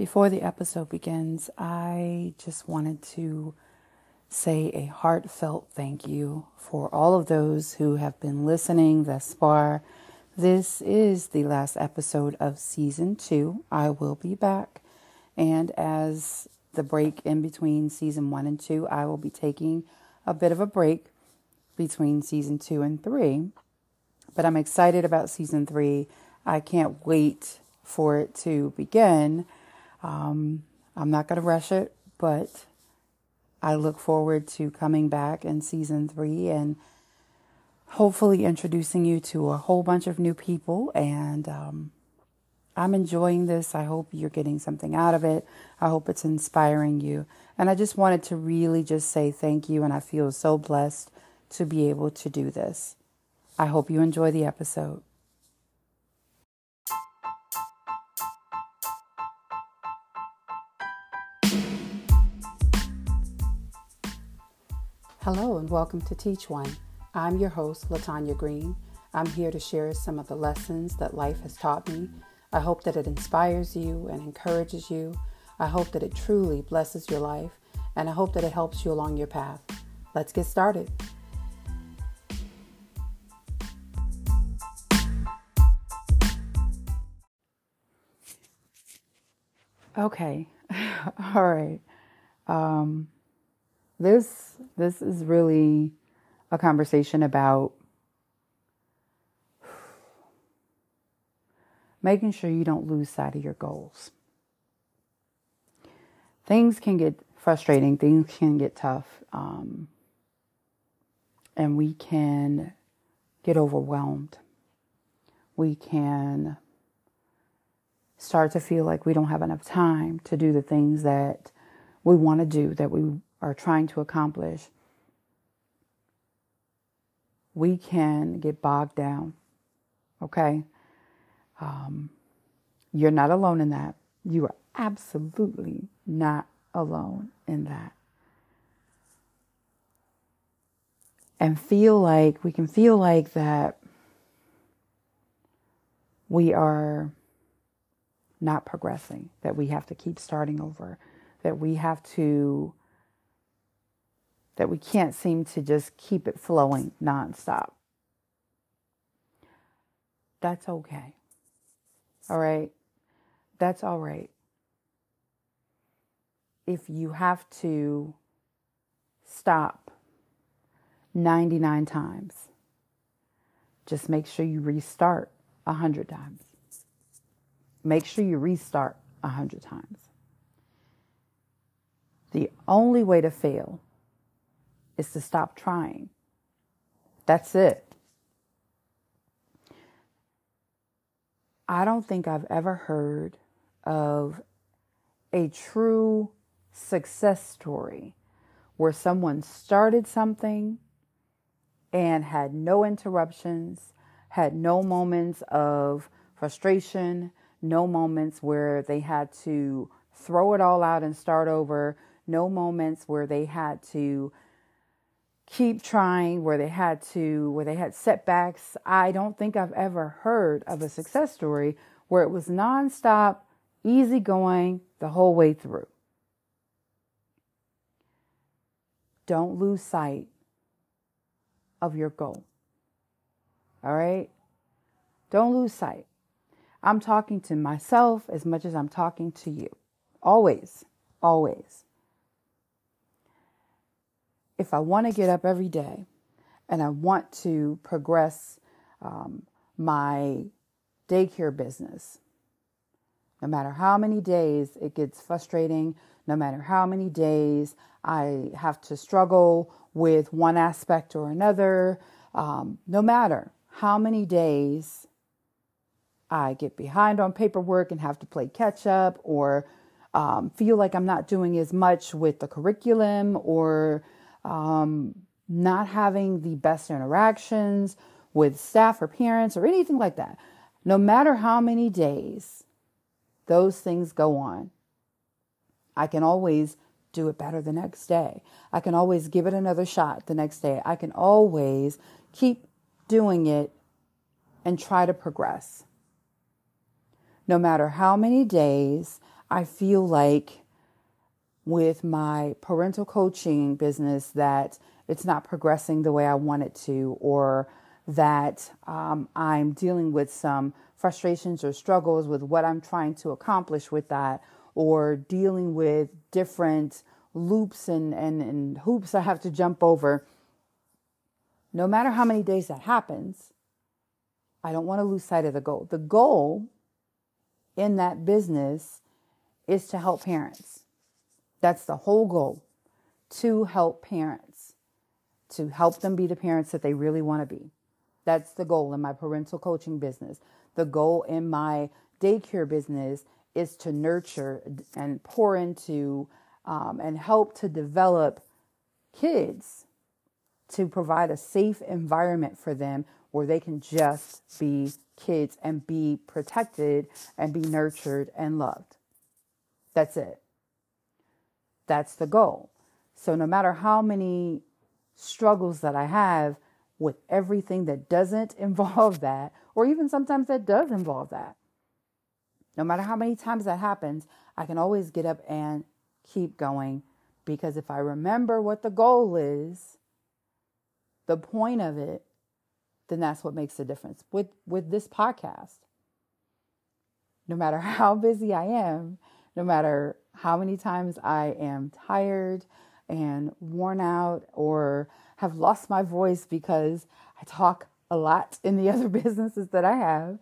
Before the episode begins, I just wanted to say a heartfelt thank you for all of those who have been listening thus far. This is the last episode of season two. I will be back. And as the break in between season one and two, I will be taking a bit of a break between season two and three. But I'm excited about season three. I can't wait for it to begin. Um, I'm not going to rush it, but I look forward to coming back in season three and hopefully introducing you to a whole bunch of new people. And um, I'm enjoying this. I hope you're getting something out of it. I hope it's inspiring you. And I just wanted to really just say thank you. And I feel so blessed to be able to do this. I hope you enjoy the episode. Hello and welcome to Teach One. I'm your host, Latanya Green. I'm here to share some of the lessons that life has taught me. I hope that it inspires you and encourages you. I hope that it truly blesses your life, and I hope that it helps you along your path. Let's get started. Okay, all right. Um, this this is really a conversation about making sure you don't lose sight of your goals. Things can get frustrating, things can get tough, um, and we can get overwhelmed. We can start to feel like we don't have enough time to do the things that we want to do, that we are trying to accomplish, we can get bogged down. Okay? Um, you're not alone in that. You are absolutely not alone in that. And feel like we can feel like that we are not progressing, that we have to keep starting over, that we have to that we can't seem to just keep it flowing nonstop. That's okay. All right. That's all right. If you have to stop 99 times, just make sure you restart 100 times. Make sure you restart 100 times. The only way to fail is to stop trying. That's it. I don't think I've ever heard of a true success story where someone started something and had no interruptions, had no moments of frustration, no moments where they had to throw it all out and start over, no moments where they had to keep trying where they had to where they had setbacks. I don't think i've ever heard of a success story where it was nonstop easy going the whole way through. Don't lose sight of your goal. All right? Don't lose sight. I'm talking to myself as much as i'm talking to you. Always. Always if I want to get up every day and I want to progress um, my daycare business, no matter how many days it gets frustrating, no matter how many days I have to struggle with one aspect or another, um, no matter how many days I get behind on paperwork and have to play catch up or um, feel like I'm not doing as much with the curriculum or um, not having the best interactions with staff or parents or anything like that. No matter how many days those things go on, I can always do it better the next day. I can always give it another shot the next day. I can always keep doing it and try to progress. No matter how many days I feel like with my parental coaching business that it's not progressing the way I want it to, or that um, I'm dealing with some frustrations or struggles with what I'm trying to accomplish with that, or dealing with different loops and, and, and hoops I have to jump over. No matter how many days that happens, I don't want to lose sight of the goal. The goal in that business is to help parents. That's the whole goal to help parents, to help them be the parents that they really want to be. That's the goal in my parental coaching business. The goal in my daycare business is to nurture and pour into um, and help to develop kids to provide a safe environment for them where they can just be kids and be protected and be nurtured and loved. That's it. That's the goal. So, no matter how many struggles that I have with everything that doesn't involve that, or even sometimes that does involve that, no matter how many times that happens, I can always get up and keep going because if I remember what the goal is, the point of it, then that's what makes the difference. With with this podcast, no matter how busy I am, no matter how many times I am tired and worn out or have lost my voice because I talk a lot in the other businesses that I have,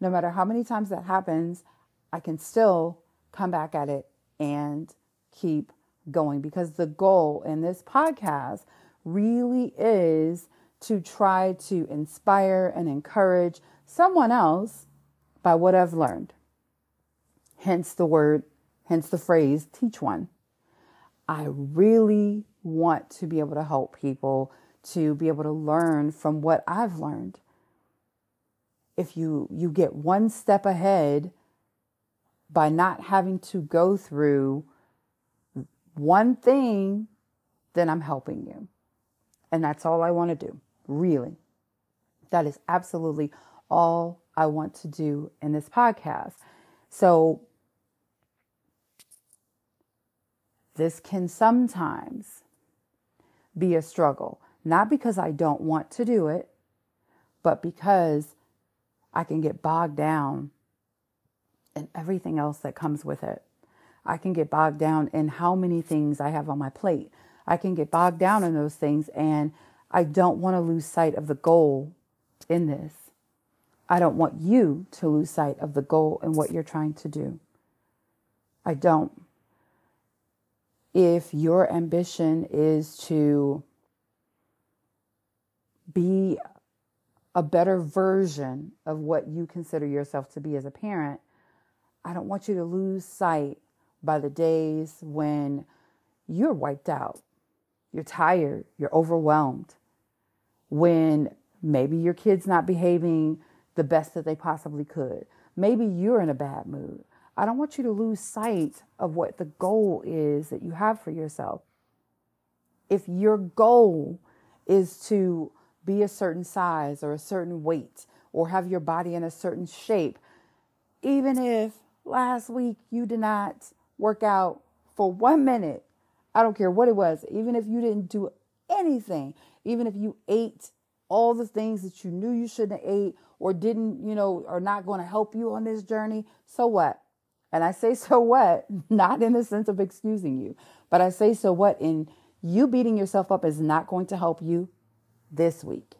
no matter how many times that happens, I can still come back at it and keep going because the goal in this podcast really is to try to inspire and encourage someone else by what I've learned. Hence the word, hence the phrase, teach one. I really want to be able to help people to be able to learn from what I've learned. If you you get one step ahead by not having to go through one thing, then I'm helping you. And that's all I want to do, really. That is absolutely all I want to do in this podcast. So, this can sometimes be a struggle, not because I don't want to do it, but because I can get bogged down in everything else that comes with it. I can get bogged down in how many things I have on my plate. I can get bogged down in those things, and I don't want to lose sight of the goal in this. I don't want you to lose sight of the goal and what you're trying to do. I don't. If your ambition is to be a better version of what you consider yourself to be as a parent, I don't want you to lose sight by the days when you're wiped out, you're tired, you're overwhelmed, when maybe your kid's not behaving the best that they possibly could. Maybe you're in a bad mood. I don't want you to lose sight of what the goal is that you have for yourself. If your goal is to be a certain size or a certain weight or have your body in a certain shape, even if last week you did not work out for one minute, I don't care what it was, even if you didn't do anything, even if you ate all the things that you knew you shouldn't have ate or didn't, you know, are not going to help you on this journey, so what? And I say so what, not in the sense of excusing you, but I say so what in you beating yourself up is not going to help you this week.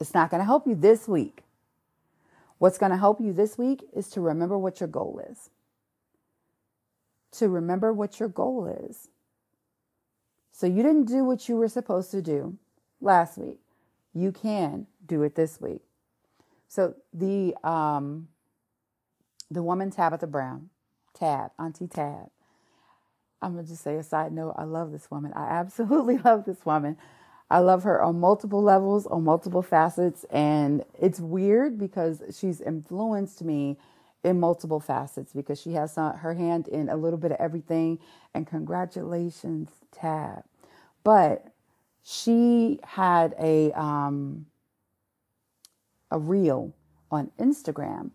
It's not going to help you this week. What's going to help you this week is to remember what your goal is to remember what your goal is. So you didn't do what you were supposed to do last week. You can do it this week. So the um the woman Tabitha Brown, Tab, Auntie Tab. I'm gonna just say a side note. I love this woman. I absolutely love this woman. I love her on multiple levels, on multiple facets, and it's weird because she's influenced me in multiple facets because she has her hand in a little bit of everything. And congratulations, Tab. But she had a um, a reel on Instagram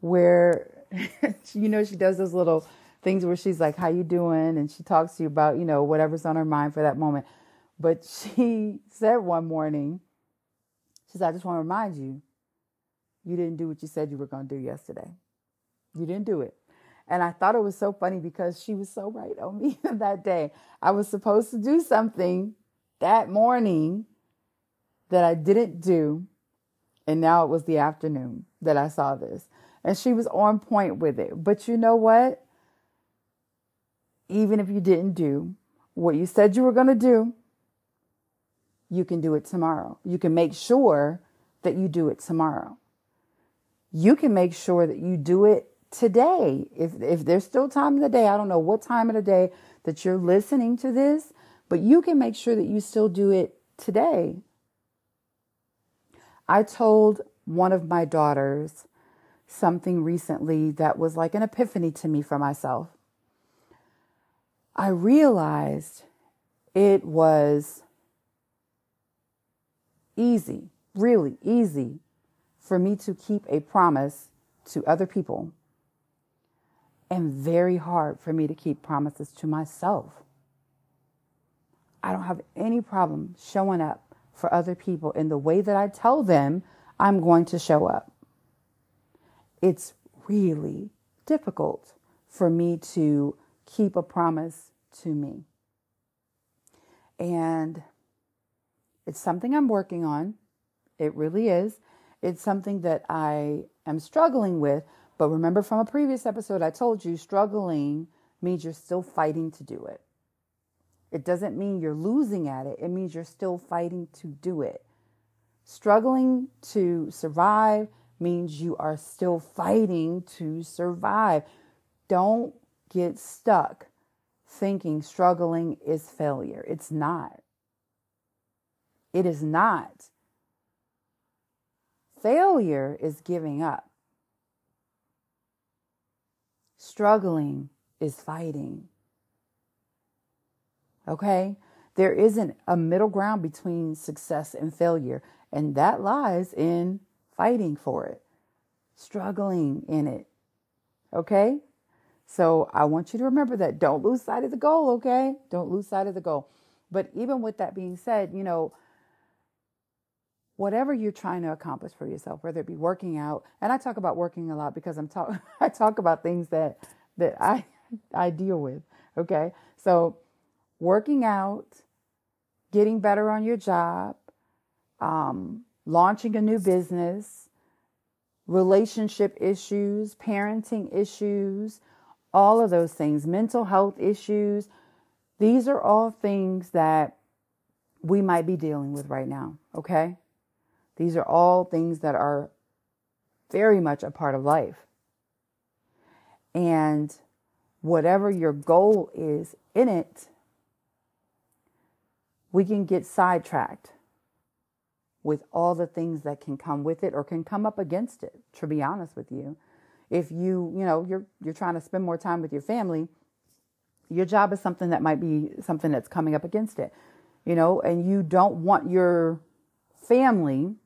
where you know, she does those little things where she's like, "How you doing?" and she talks to you about, you know, whatever's on her mind for that moment. But she said one morning, she said, "I just want to remind you, you didn't do what you said you were going to do yesterday. You didn't do it." And I thought it was so funny because she was so right on me that day. I was supposed to do something that morning that I didn't do. And now it was the afternoon that I saw this. And she was on point with it. But you know what? Even if you didn't do what you said you were going to do, you can do it tomorrow. You can make sure that you do it tomorrow. You can make sure that you do it today. If if there's still time in the day, I don't know what time of the day that you're listening to this, but you can make sure that you still do it today. I told one of my daughters something recently that was like an epiphany to me for myself. I realized it was easy, really easy for me to keep a promise to other people and very hard for me to keep promises to myself. I don't have any problem showing up for other people in the way that I tell them I'm going to show up. It's really difficult for me to keep a promise to me. And it's something I'm working on. It really is. It's something that I am struggling with, but remember from a previous episode, I told you struggling means you're still fighting to do it. It doesn't mean you're losing at it, it means you're still fighting to do it. Struggling to survive means you are still fighting to survive. Don't get stuck thinking struggling is failure. It's not. It is not. Failure is giving up. Struggling is fighting. Okay? There isn't a middle ground between success and failure, and that lies in fighting for it, struggling in it. Okay? So I want you to remember that. Don't lose sight of the goal, okay? Don't lose sight of the goal. But even with that being said, you know, whatever you're trying to accomplish for yourself, whether it be working out, and I talk about working a lot because I'm talk I talk about things that that I I deal with. Okay, so working out, getting better on your job, um, launching a new business, relationship issues, parenting issues, all of those things, mental health issues. These are all things that we might be dealing with right now. Okay. These are all things that are very much a part of life. And whatever your goal is in it, we can get sidetracked with all the things that can come with it or can come up against it, to be honest with you. If you, you know, you're you're trying to spend more time with your family, your job is something that might be something that's coming up against it. You know, and you don't want your family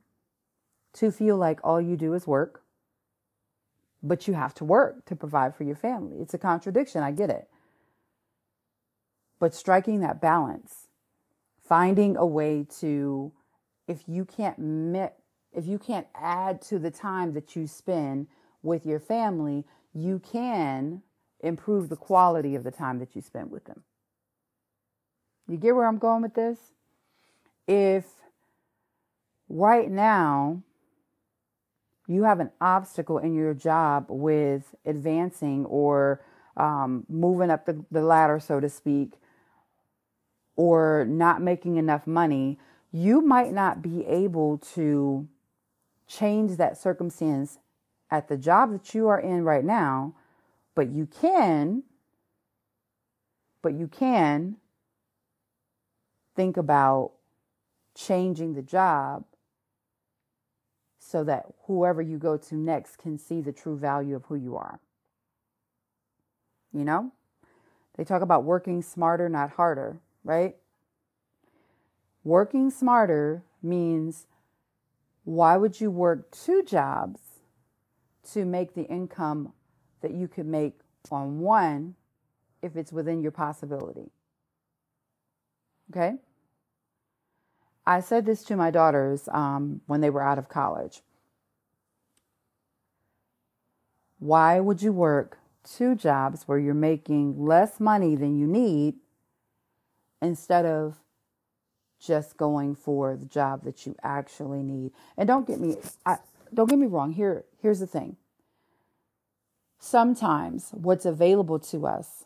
to feel like all you do is work, but you have to work to provide for your family. It's a contradiction. I get it. But striking that balance, finding a way to, if you can't if you can't add to the time that you spend with your family, you can improve the quality of the time that you spend with them. You get where I'm going with this? If right now you have an obstacle in your job with advancing or um, moving up the, the ladder, so to speak, or not making enough money, you might not be able to change that circumstance at the job that you are in right now, but you can, but you can think about changing the job so that whoever you go to next can see the true value of who you are. You know? They talk about working smarter, not harder, right? Working smarter means why would you work two jobs to make the income that you could make on one if it's within your possibility. Okay? I said this to my daughters um, when they were out of college. Why would you work two jobs where you're making less money than you need instead of just going for the job that you actually need? And don't get me I, don't get me wrong. Here here's the thing. Sometimes what's available to us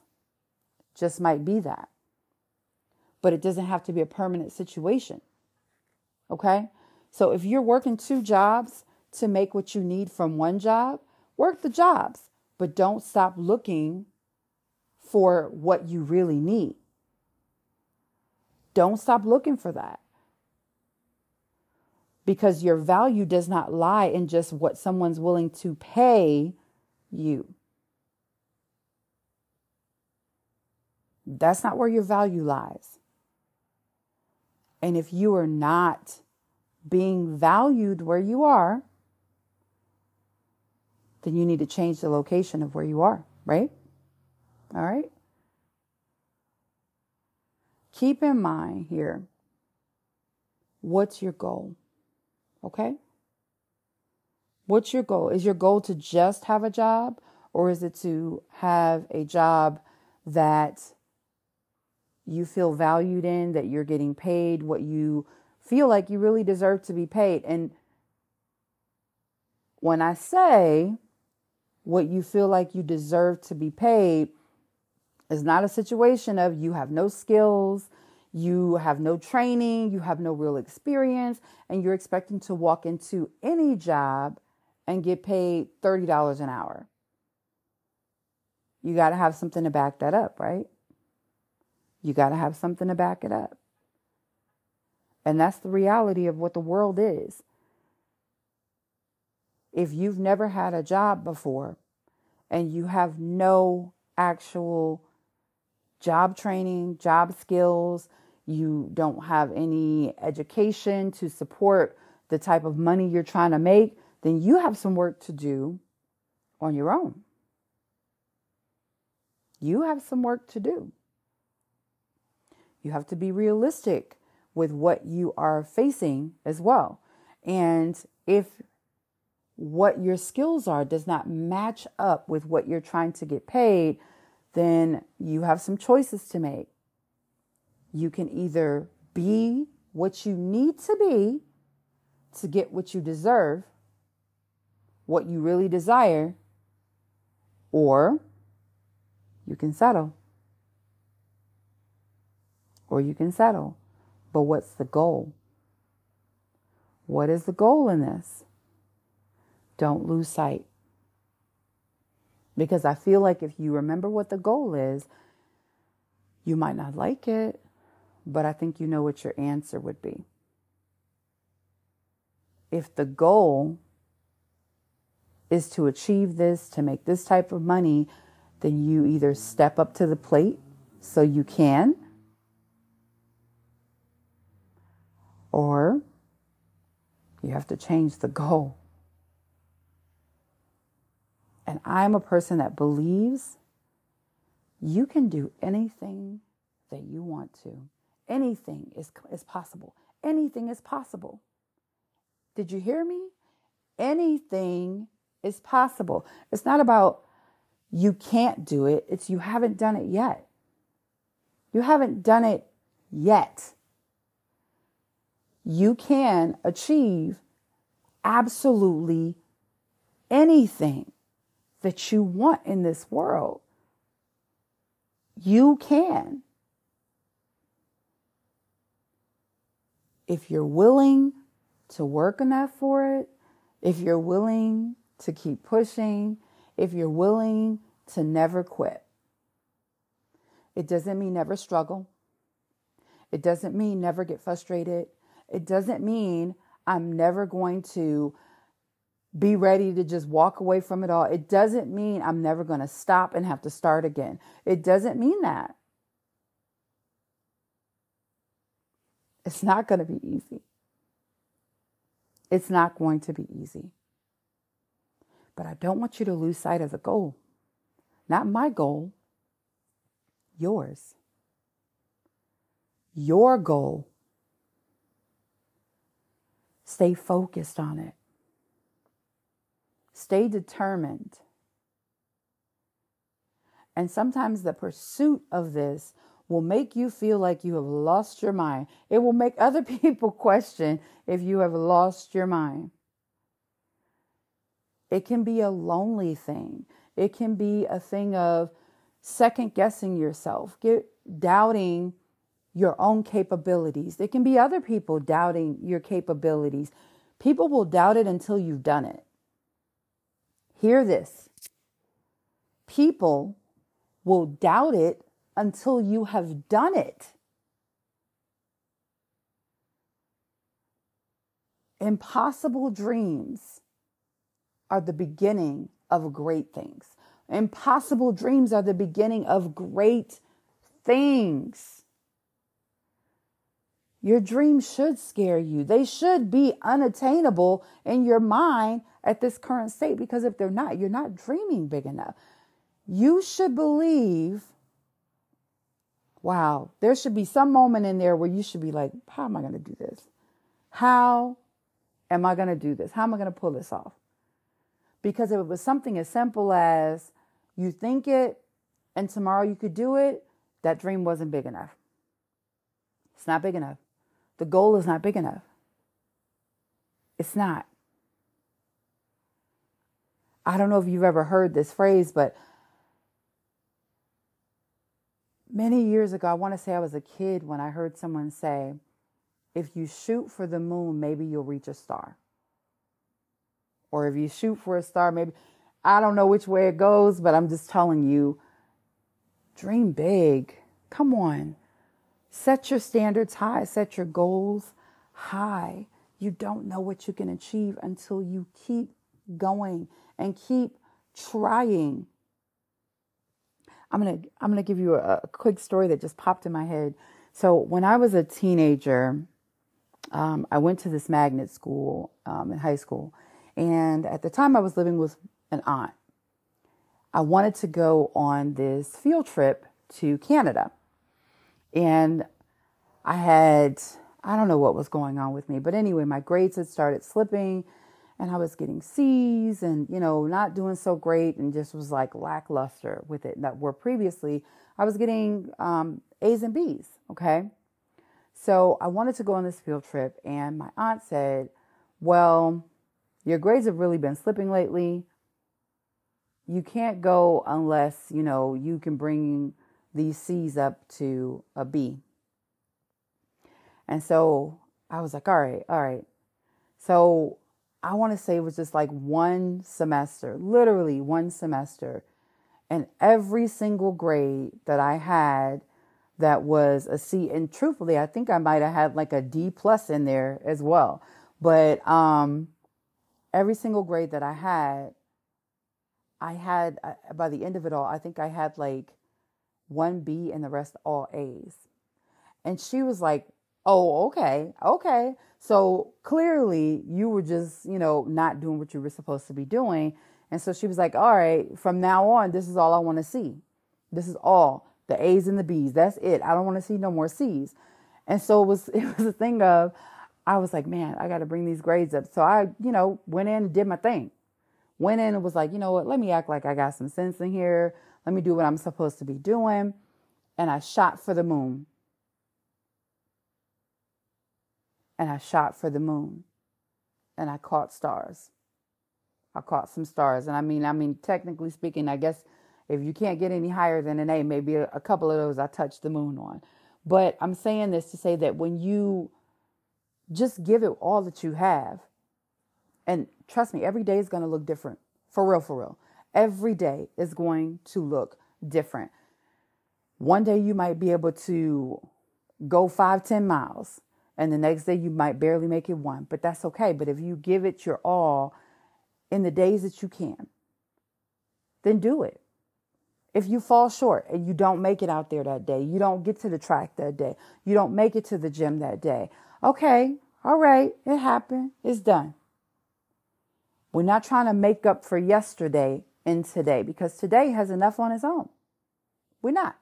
just might be that. But it doesn't have to be a permanent situation. Okay? So if you're working two jobs to make what you need from one job, work the jobs, but don't stop looking for what you really need. Don't stop looking for that. Because your value does not lie in just what someone's willing to pay you. That's not where your value lies. And if you are not being valued where you are, then you need to change the location of where you are, right? All right? Keep in mind here what's your goal? Okay? What's your goal? Is your goal to just have a job or is it to have a job that you feel valued in, that you're getting paid what you feel like you really deserve to be paid? And when I say what you feel like you deserve to be paid, is not a situation of you have no skills, you have no training, you have no real experience, and you're expecting to walk into any job and get paid $30 an hour. You got to have something to back that up, right? You got to have something to back it up. And that's the reality of what the world is. If you've never had a job before and you have no actual job training, job skills, you don't have any education to support the type of money you're trying to make, then you have some work to do on your own. You have some work to do. You have to be realistic with what you are facing as well. And if what your skills are does not match up with what you're trying to get paid, then you have some choices to make. You can either be what you need to be to get what you deserve, what you really desire, or you can settle. Or you can settle. But what's the goal? What is the goal in this? Don't lose sight. Because I feel like if you remember what the goal is, you might not like it, but I think you know what your answer would be. If the goal is to achieve this, to make this type of money, then you either step up to the plate so you can, or you have to change the goal. And I'm a person that believes you can do anything that you want to. Anything is, is possible. Anything is possible. Did you hear me? Anything is possible. It's not about you can't do it, it's you haven't done it yet. You haven't done it yet. You can achieve absolutely anything that you want in this world. You can. If you're willing to work enough for it, if you're willing to keep pushing, if you're willing to never quit. It doesn't mean never struggle. It doesn't mean never get frustrated. It doesn't mean I'm never going to be ready to just walk away from it all. It doesn't mean I'm never going to stop and have to start again. It doesn't mean that. It's not going to be easy. It's not going to be easy. But I don't want you to lose sight of the goal. Not my goal, yours. Your goal. Stay focused on it. Stay determined. And sometimes the pursuit of this will make you feel like you have lost your mind. It will make other people question if you have lost your mind. It can be a lonely thing. It can be a thing of second guessing yourself, get, doubting your own capabilities. It can be other people doubting your capabilities. People will doubt it until you've done it. Hear this. People will doubt it until you have done it. Impossible dreams are the beginning of great things. Impossible dreams are the beginning of great things. Your dreams should scare you. They should be unattainable in your mind at this current state because if they're not, you're not dreaming big enough. You should believe wow, there should be some moment in there where you should be like, how am I going to do this? How am I going to do this? How am I going to pull this off? Because if it was something as simple as you think it and tomorrow you could do it, that dream wasn't big enough. It's not big enough. The goal is not big enough. It's not. I don't know if you've ever heard this phrase, but many years ago, I want to say I was a kid when I heard someone say, if you shoot for the moon, maybe you'll reach a star. Or if you shoot for a star, maybe, I don't know which way it goes, but I'm just telling you, dream big. Come on. Set your standards high, set your goals high. You don't know what you can achieve until you keep going and keep trying. I'm gonna I'm gonna give you a, a, quick story that just popped in my head. So when I was a teenager, um, I went to this magnet school um, in high school, and at the time I was living with an aunt. I wanted to go on this field trip to Canada, and I had I don't know what was going on with me, but anyway, my grades had started slipping and I was getting C's and, you know, not doing so great and just was like lackluster with it. That were previously, I was getting um, A's and B's. Okay. So I wanted to go on this field trip, and my aunt said, Well, your grades have really been slipping lately. You can't go unless, you know, you can bring these C's up to a B. And so I was like, All right, all right. So I want to say it was just like one semester, literally one semester. And every single grade that I had that was a C, and truthfully, I think I might have had like a D plus in there as well. But um, every single grade that I had, I had uh, by the end of it all, I think I had like one B and the rest all A's. And she was like, Oh, okay, okay. So clearly you were just, you know, not doing what you were supposed to be doing. And so she was like, all right, from now on, this is all I want to see. This is all the A's and the B's. That's it. I don't want to see no more C's. And so it was, it was a thing of, I was like, man, I got to bring these grades up. So I, you know, went in and did my thing. Went in and was like, you know what? Let me act like I got some sense in here. Let me do what I'm supposed to be doing. And I shot for the moon. and I shot for the moon and I caught stars. I caught some stars. And I mean, I mean, technically speaking, I guess if you can't get any higher than an A, maybe a, a couple of those I touched the moon on. But I'm saying this to say that when you just give it all that you have, and trust me, every day is going to look different. For real, for real. Every day is going to look different. One day you might be able to go five, ten miles and the next day you might barely make it one, but that's okay. But if you give it your all in the days that you can, then do it. If you fall short and you don't make it out there that day, you don't get to the track that day, you don't make it to the gym that day, okay, all right, it happened, it's done. We're not trying to make up for yesterday in today because today has enough on its own. We're not.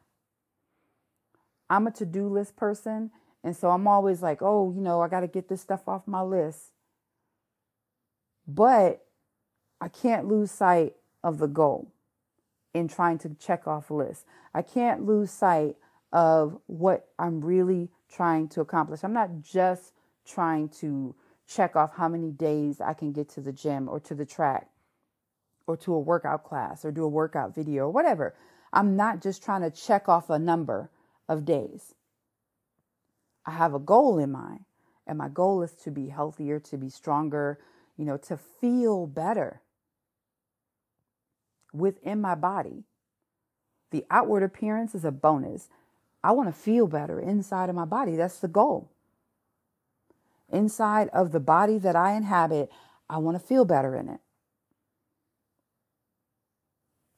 I'm a to do list person. And so I'm always like, oh, you know, I got to get this stuff off my list. But I can't lose sight of the goal in trying to check off lists. I can't lose sight of what I'm really trying to accomplish. I'm not just trying to check off how many days I can get to the gym or to the track or to a workout class or do a workout video or whatever. I'm not just trying to check off a number of days. I have a goal in mind, and my goal is to be healthier, to be stronger, you know, to feel better within my body. The outward appearance is a bonus. I want to feel better inside of my body. That's the goal. Inside of the body that I inhabit, I want to feel better in it.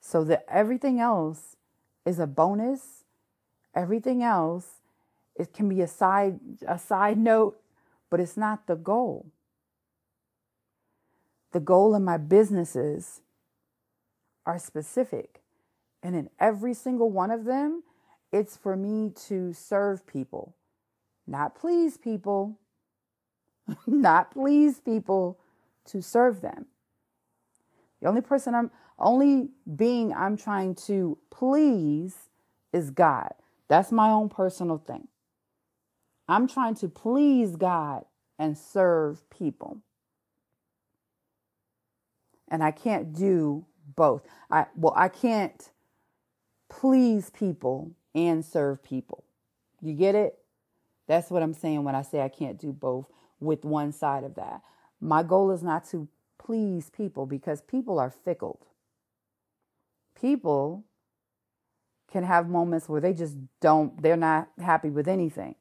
So that everything else is a bonus. Everything else it can be a side a side note, but it's not the goal. The goal in my businesses are specific. And in every single one of them, it's for me to serve people, not please people, not please people, to serve them. The only person I'm, only being I'm trying to please is God. That's my own personal thing. I'm trying to please God and serve people. And I can't do both. I well, I can't please people and serve people. You get it? That's what I'm saying when I say I can't do both with one side of that. My goal is not to please people because people are fickle. People can have moments where they just don't, they're not happy with anything,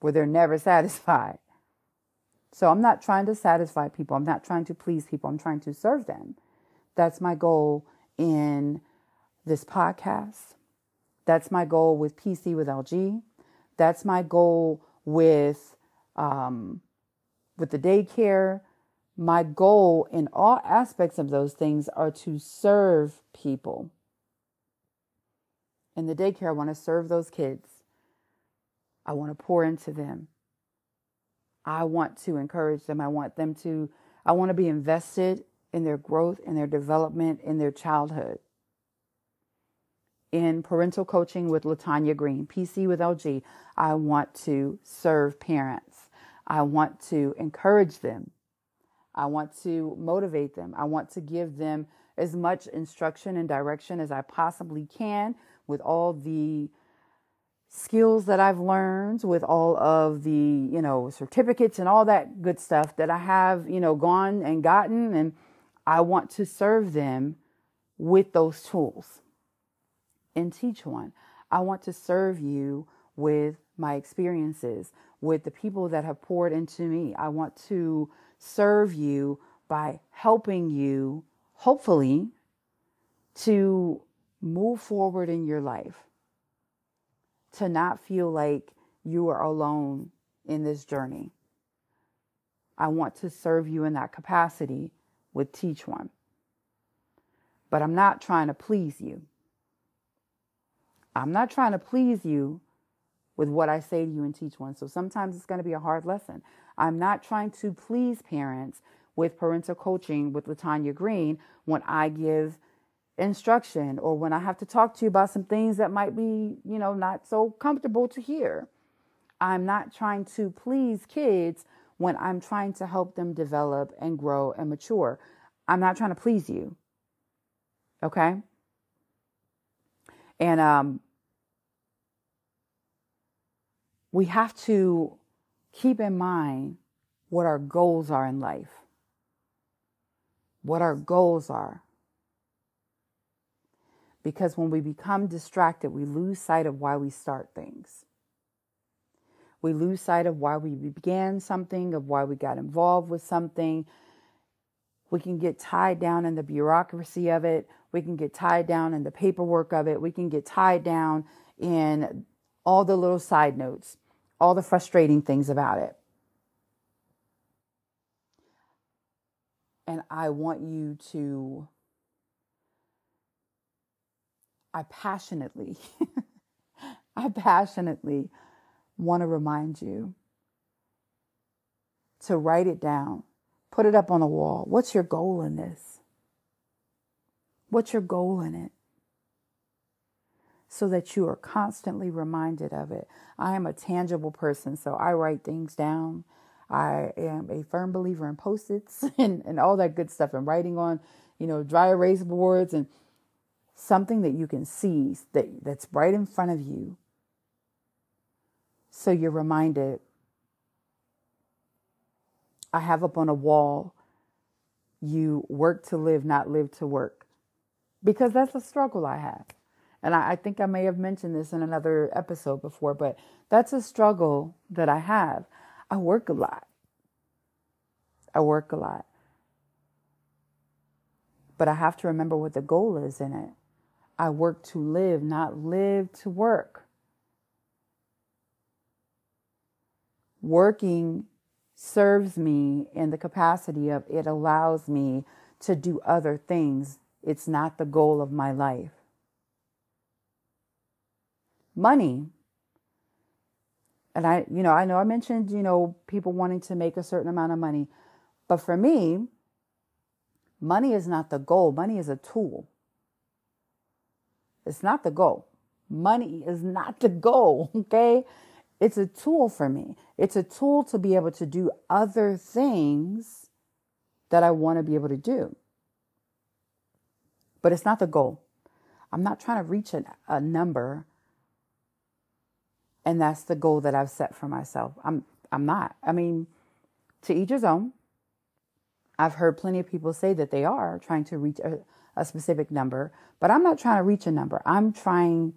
where they're never satisfied. So I'm not trying to satisfy people. I'm not trying to please people. I'm trying to serve them. That's my goal in this podcast. That's my goal with PC with LG. That's my goal with um, with the daycare. My goal in all aspects of those things are to serve people. In the daycare, I want to serve those kids. I want to pour into them. I want to encourage them. I want them to, I want to be invested in their growth, in their development, in their childhood. In parental coaching with Latanya Green, PC with LG, I want to serve parents. I want to encourage them. I want to motivate them. I want to give them as much instruction and direction as I possibly can with all the skills that I've learned with all of the, you know, certificates and all that good stuff that I have, you know, gone and gotten. And I want to serve them with those tools and teach one. I want to serve you with my experiences, with the people that have poured into me. I want to serve you by helping you, hopefully, to move forward in your life to not feel like you are alone in this journey. I want to serve you in that capacity with Teach One. But I'm not trying to please you. I'm not trying to please you with what I say to you in Teach One. So sometimes it's going to be a hard lesson. I'm not trying to please parents with parental coaching with Latanya Green when I give instruction or when I have to talk to you about some things that might be, you know, not so comfortable to hear. I'm not trying to please kids when I'm trying to help them develop and grow and mature. I'm not trying to please you. Okay? And um we have to keep in mind what our goals are in life. What our goals are. Because when we become distracted, we lose sight of why we start things. We lose sight of why we began something, of why we got involved with something. We can get tied down in the bureaucracy of it. We can get tied down in the paperwork of it. We can get tied down in all the little side notes, all the frustrating things about it. And I want you to I passionately, I passionately want to remind you to write it down, put it up on the wall. What's your goal in this? What's your goal in it? So that you are constantly reminded of it. I am a tangible person, so I write things down. I am a firm believer in post-its and, and all that good stuff and writing on, you know, dry erase boards and something that you can see that, that's right in front of you. So you're reminded. I have up on a wall, you work to live, not live to work. Because that's a struggle I have. And I, I think I may have mentioned this in another episode before, but that's a struggle that I have. I work a lot. I work a lot. But I have to remember what the goal is in it. I work to live, not live to work. Working serves me in the capacity of it allows me to do other things. It's not the goal of my life. Money and I, you know, I know I mentioned, you know, people wanting to make a certain amount of money. But for me, money is not the goal. Money is a tool. It's not the goal. Money is not the goal. Okay. It's a tool for me. It's a tool to be able to do other things that I want to be able to do. But it's not the goal. I'm not trying to reach a, a number and that's the goal that I've set for myself. I'm I'm not. I mean, to each his own. I've heard plenty of people say that they are trying to reach a, a specific number, but I'm not trying to reach a number. I'm trying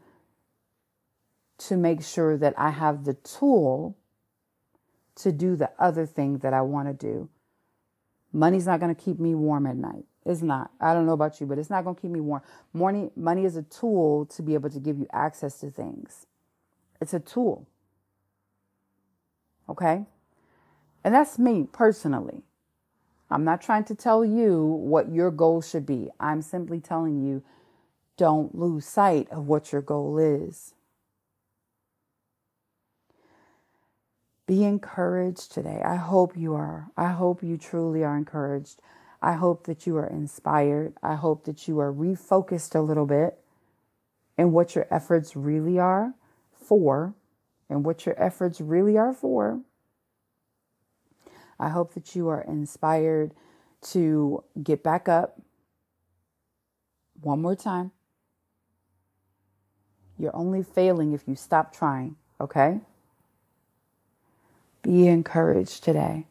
to make sure that I have the tool to do the other thing that I want to do. Money's not going to keep me warm at night. It's not. I don't know about you, but it's not going to keep me warm. Money, money is a tool to be able to give you access to things. It's a tool. Okay? And that's me personally. I'm not trying to tell you what your goal should be. I'm simply telling you don't lose sight of what your goal is. Be encouraged today. I hope you are. I hope you truly are encouraged. I hope that you are inspired. I hope that you are refocused a little bit in what your efforts really are for and what your efforts really are for. I hope that you are inspired to get back up one more time. You're only failing if you stop trying, okay? Be encouraged today.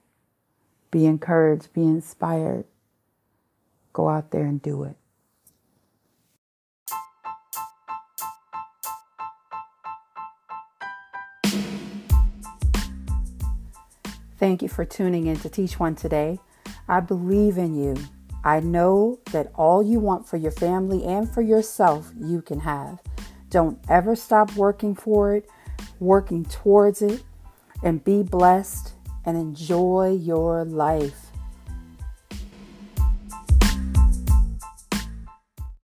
Be encouraged, be inspired. Go out there and do it. Thank you for tuning in to Teach One today. I believe in you. I know that all you want for your family and for yourself, you can have. Don't ever stop working for it, working towards it, and be blessed and enjoy your life.